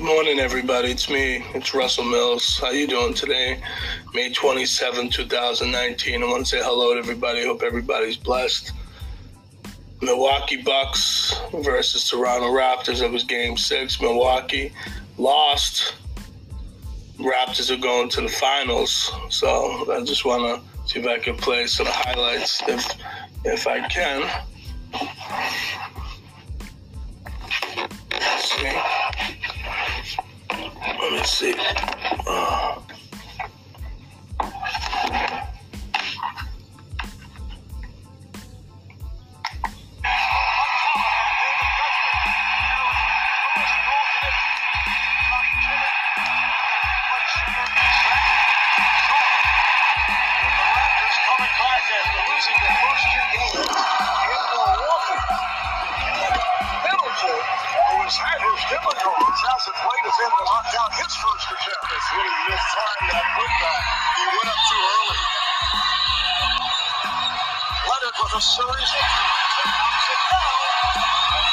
Morning, everybody. It's me. It's Russell Mills. How you doing today? May 27, 2019. I want to say hello to everybody. Hope everybody's blessed. Milwaukee Bucks versus Toronto Raptors. It was game six. Milwaukee lost. Raptors are going to the finals. So I just want to see if I can play some highlights if if I can. Let's see. Let me see. Uh, able to knock down his first attempt. It's really mistimed that putback. He went up too early. Leonard with a series of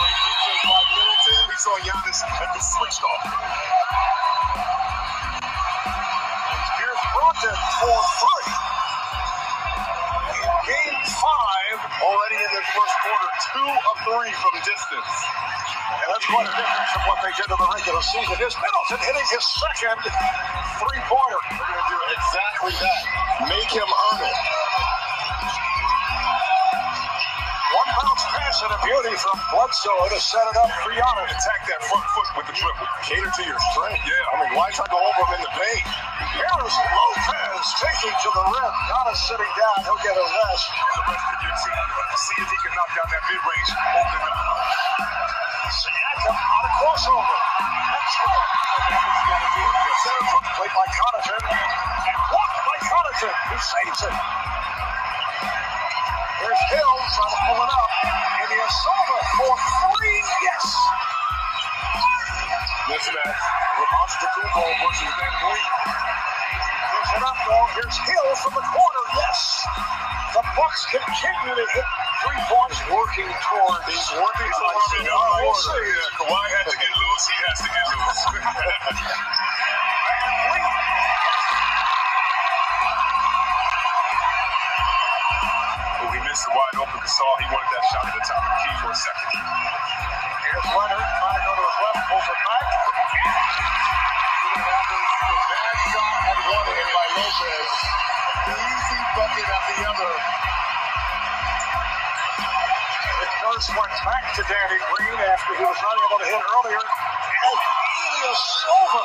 Great defense by Middleton. We saw Giannis at the switched off. Here's Brogdon for three. In game five, Already in the first quarter, two of three from distance. And that's quite a difference from what they did in the regular season. Here's Middleton hitting his second three-pointer. They're going to do exactly that. Make him earn it. One bounce pass and a beauty from Bledsoe to set it up for Giannis. Attack that front foot with the triple. Cater to your strength. Yeah, I mean, why try to go over him in the paint? Here's Lopez taking to the rim. Giannis sitting down. He'll get a rest. The rest of your team. See if he can knock down that mid-range. Open up. Siakam on a crossover. That's good. Played by Connaughton and blocked by Connaughton. He saves it. There's Hill trying to pull it up. Ilyasova for three. Yes. Mismatch with Antetokounmpo versus VanVleet. Gives it up though. Here's Hill from the corner. Yes. The Bucks continue to hit three points, working towards. He's working towards it. Oh, see. Yeah, uh, Kawhi had to get loose. He has to get loose. to Danny Green after he was not able to hit earlier. And Ilyasova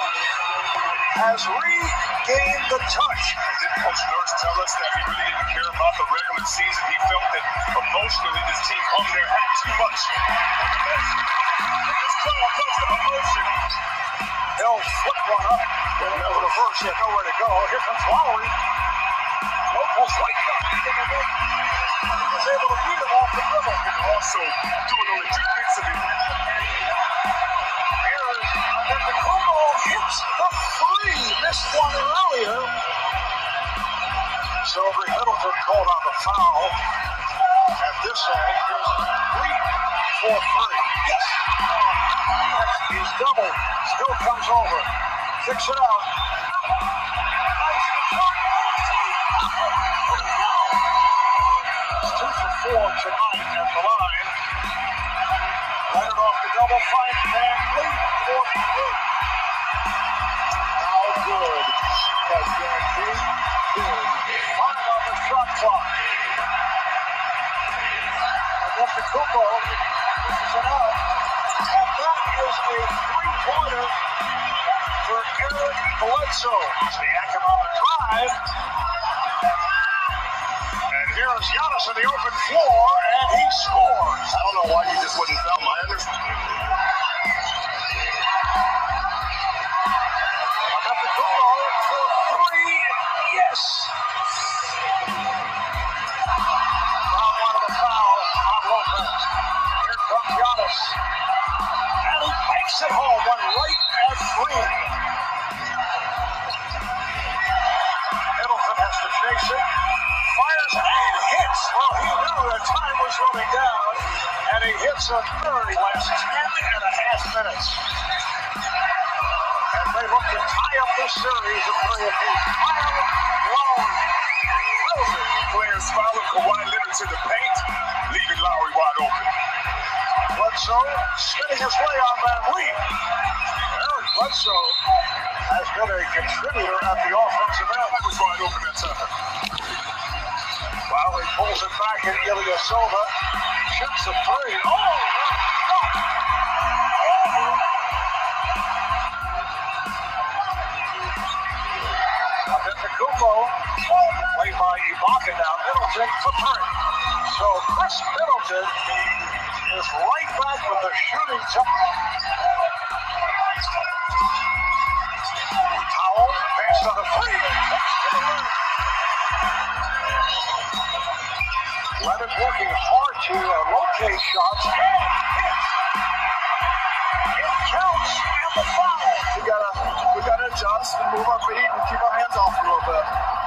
has regained the touch. Did Coach Nurse tell us that he really didn't care about the regular season? He felt that emotionally this team hung their hat too much. This crowd comes to emotion. They'll flip one up. And it was reverse. He had nowhere to go. Here comes Lowry. Lopez right back into the net. Able to beat him off the dribble. And also do it on the defensive end. Here's Antetokounmpo hits the three. Missed one earlier. Silver Middleton called on the foul. At this end, here's Green for three. Yes. He's double. Still comes over. Kicks it out. Nice double fight. For three. How good has Fleet been? On the shot clock. Antetokounmpo misses it out. And that is a three-pointer for Eric Bledsoe. Siakam on the drive. And here's Giannis in the open floor, and he scores. I don't know why you just wouldn't foul my understanding. It home, one right at Green. Middleton has to chase it. Fires and hits. Well, he knew that time was running down. And he hits a third last ten and a half minutes. And they look to tie up this series of three apiece. Kyle it. Players follow Kawhi Leonard to the paint, leaving Lowry wide open. Bledsoe spinning his way on VanVleet. Eric Bledsoe has been a contributor at the offensive end. That was wide open that time. Lowry pulls it back at Ilyasova. Shoots a three. Oh, a. Oh. Antetokounmpo, played by Ibaka now. Middleton for three. So Khris Middleton is right back with the shooting touch. Powell passed on a three. and takes to the rim. Leonard working hard to uh, locate shots and hits. It counts and the foul. We gotta, we gotta adjust and move our feet and keep our hands off a little bit.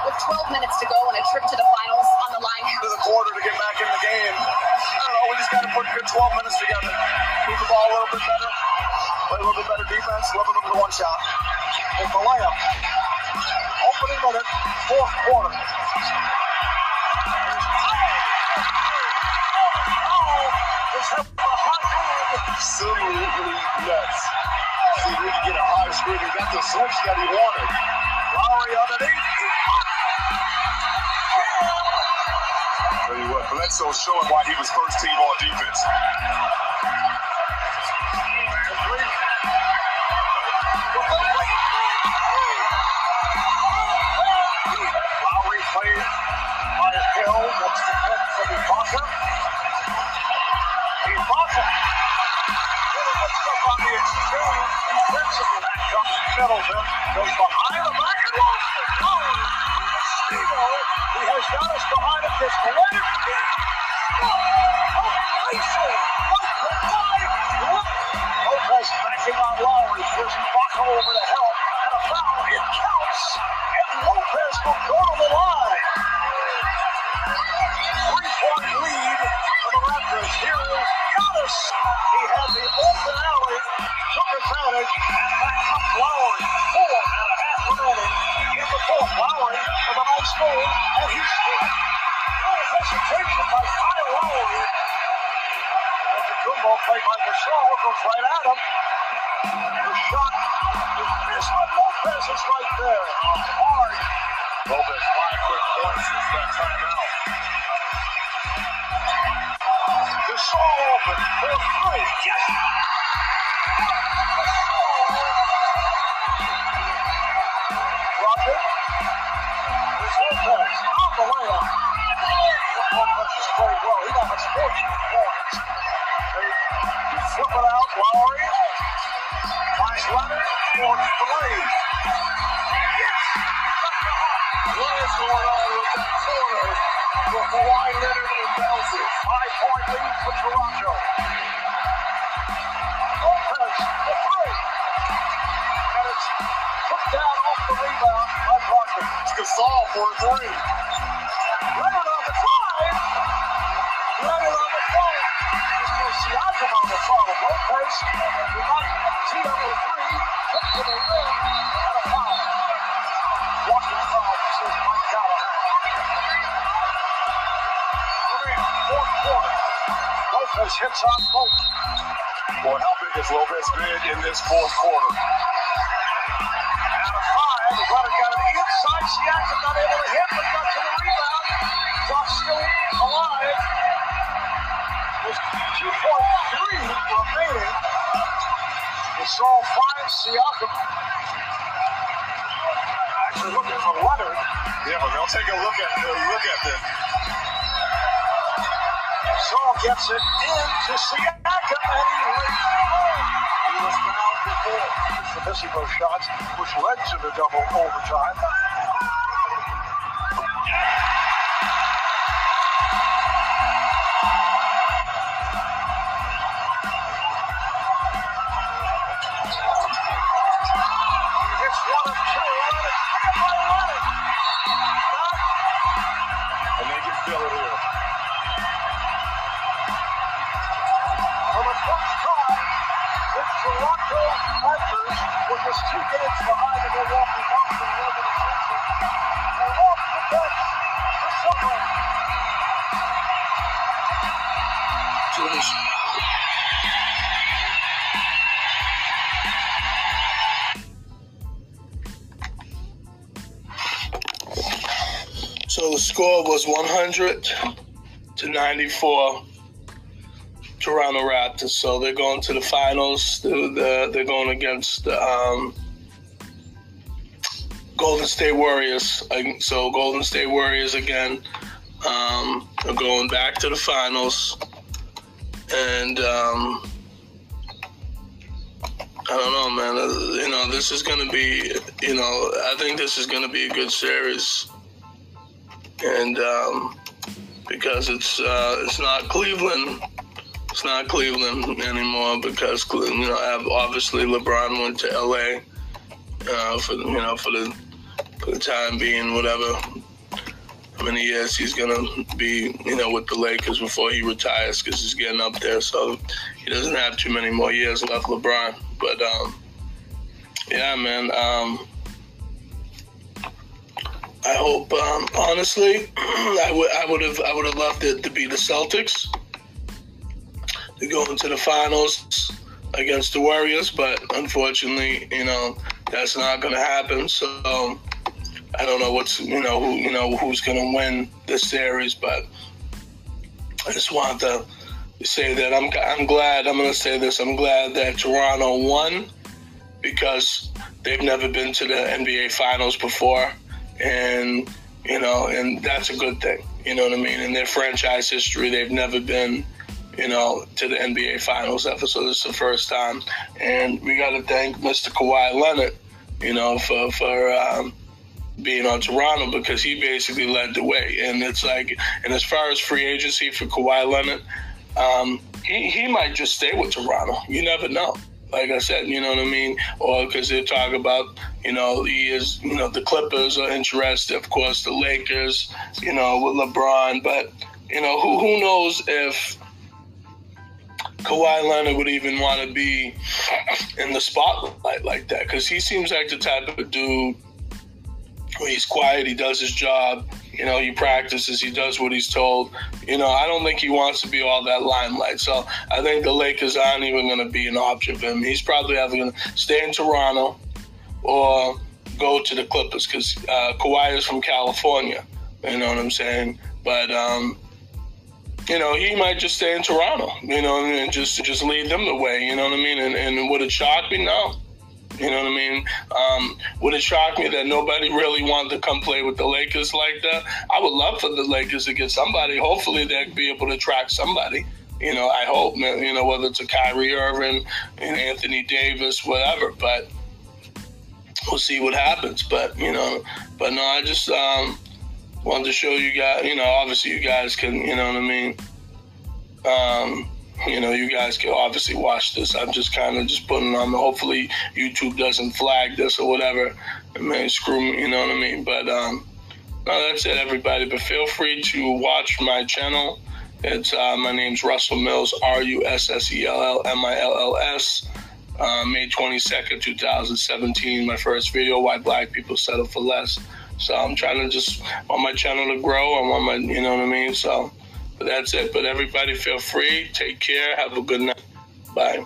With 12 minutes to go and a trip to the finals on the line, To the quarter to get back in the game. I don't know. We just gotta put good 12 minutes together. Move the ball a little bit better. Play a little bit better defense. Limit them to one shot. with the layup. Opening minute, fourth quarter. Absolutely nuts. See if we can get a high screen. He got the switch that he wanted. Lowry underneath. Bledsoe's showing why he was first team on defense. Lowry played by the pick from on the extreme Middleton. Goes behind the He has got us behind. Oh, Amazing. What the five? Look. Lopez backing on Lowry. Gives Ibaka over to help. And a foul. It counts. And Lopez will go to the line. Three-point lead for the Raptors. Here is Giannis. He had the open alley, took advantage, and back comes Lowry. Four and a half remaining in the fourth. Lowry Oh, oh, a nice move, and he's still. No hesitation by Kyle Lowry. Antetokounmpo played by Gasol, goes right at him. The shot is missed, but Lopez is right there. Hard. Lopez, five quick points since that uh, timeout. Gasol open for three. Yes! For. Yes! What is going on with that corner for Kawhi Leonard and Belsey? Five-point lead for Toronto. Lopez hits on both. Boy, how big has Lopez been in this fourth quarter? Out of five, Leonard got it inside. Siakam not able to hit, but got to the rebound. Clock still alive. With 2.3 remaining. Gasol finds Siakam. Actually looking for Leonard. Yeah, but they'll take a look at a look at them. Gasol gets it into Siakam, and he leaps. He was fouled before. It's the missing those shots, which led to the double overtime. Score was 100 to 94. Toronto Raptors. So they're going to the finals. They're, they're going against the um, Golden State Warriors. So Golden State Warriors again um, are going back to the finals, and um, I don't know, man. Uh, you know, this is going to be. You know, I think this is going to be a good series, and um, because it's uh, it's not Cleveland it's not Cleveland anymore because you know obviously LeBron went to LA uh, for you know for the for the time being, whatever. How many years he's gonna be you know with the Lakers before he retires because he's getting up there, so he doesn't have too many more years left, LeBron. But um, yeah, man. Um, I hope, um, honestly, I would I would have I would have loved it to be the Celtics to go into the finals against the Warriors, but unfortunately, you know, that's not going to happen. So I don't know what's you know who you know who's going to win this series, but I just want to say that I'm I'm glad. I'm going to say this. I'm glad that Toronto won because they've never been to the NBA Finals before, and you know, and that's a good thing. You know what I mean? In their franchise history, they've never been you know, to the NBA Finals ever. So this is the first time, and we got to thank Mr. Kawhi Leonard, you know, for for um, being on Toronto because he basically led the way. And it's like, and as far as free agency for Kawhi Leonard, um, he he might just stay with Toronto. You never know. Like I said, you know what I mean, or because they talk about, you know, he is, you know, the Clippers are interested, of course, the Lakers, you know, with LeBron, but you know, who who knows if Kawhi Leonard would even want to be in the spotlight like that? Because he seems like the type of dude he's quiet, he does his job, you know, he practices, he does what he's told. You know, I don't think he wants to be all that limelight. So I think the Lakers aren't even going to be an option for him. He's probably either going to stay in Toronto or go to the Clippers because uh, Kawhi is from California. You know what I'm saying? But um, you know, he might just stay in Toronto, you know, and just just lead them the way, you know what I mean? And, and would it shock me? No. You know what I mean? Um, would it shock me that nobody really wanted to come play with the Lakers like that? I would love for the Lakers to get somebody. Hopefully, they'd be able to attract somebody. You know, I hope, you know, whether it's a Kyrie Irving, and Anthony Davis, whatever. But we'll see what happens. But, you know, but no, I just, um, wanted to show you guys, you know, obviously you guys can, you know what I mean? Um, you know, you guys can obviously watch this. I'm just kind of just putting on. The hopefully, YouTube doesn't flag this or whatever. I mean, screw me, you know what I mean? But um, no, that's it, everybody. But feel free to watch my channel. It's uh, my name's Russell Mills, R U S S E L L M I L L S. Uh, May 22nd, 2017. My first video: Why Black People Settle for Less. So I'm trying to just want my channel to grow. I want my, you know what I mean. So, that's it. But everybody, feel free. Take care. Have a good night. Bye.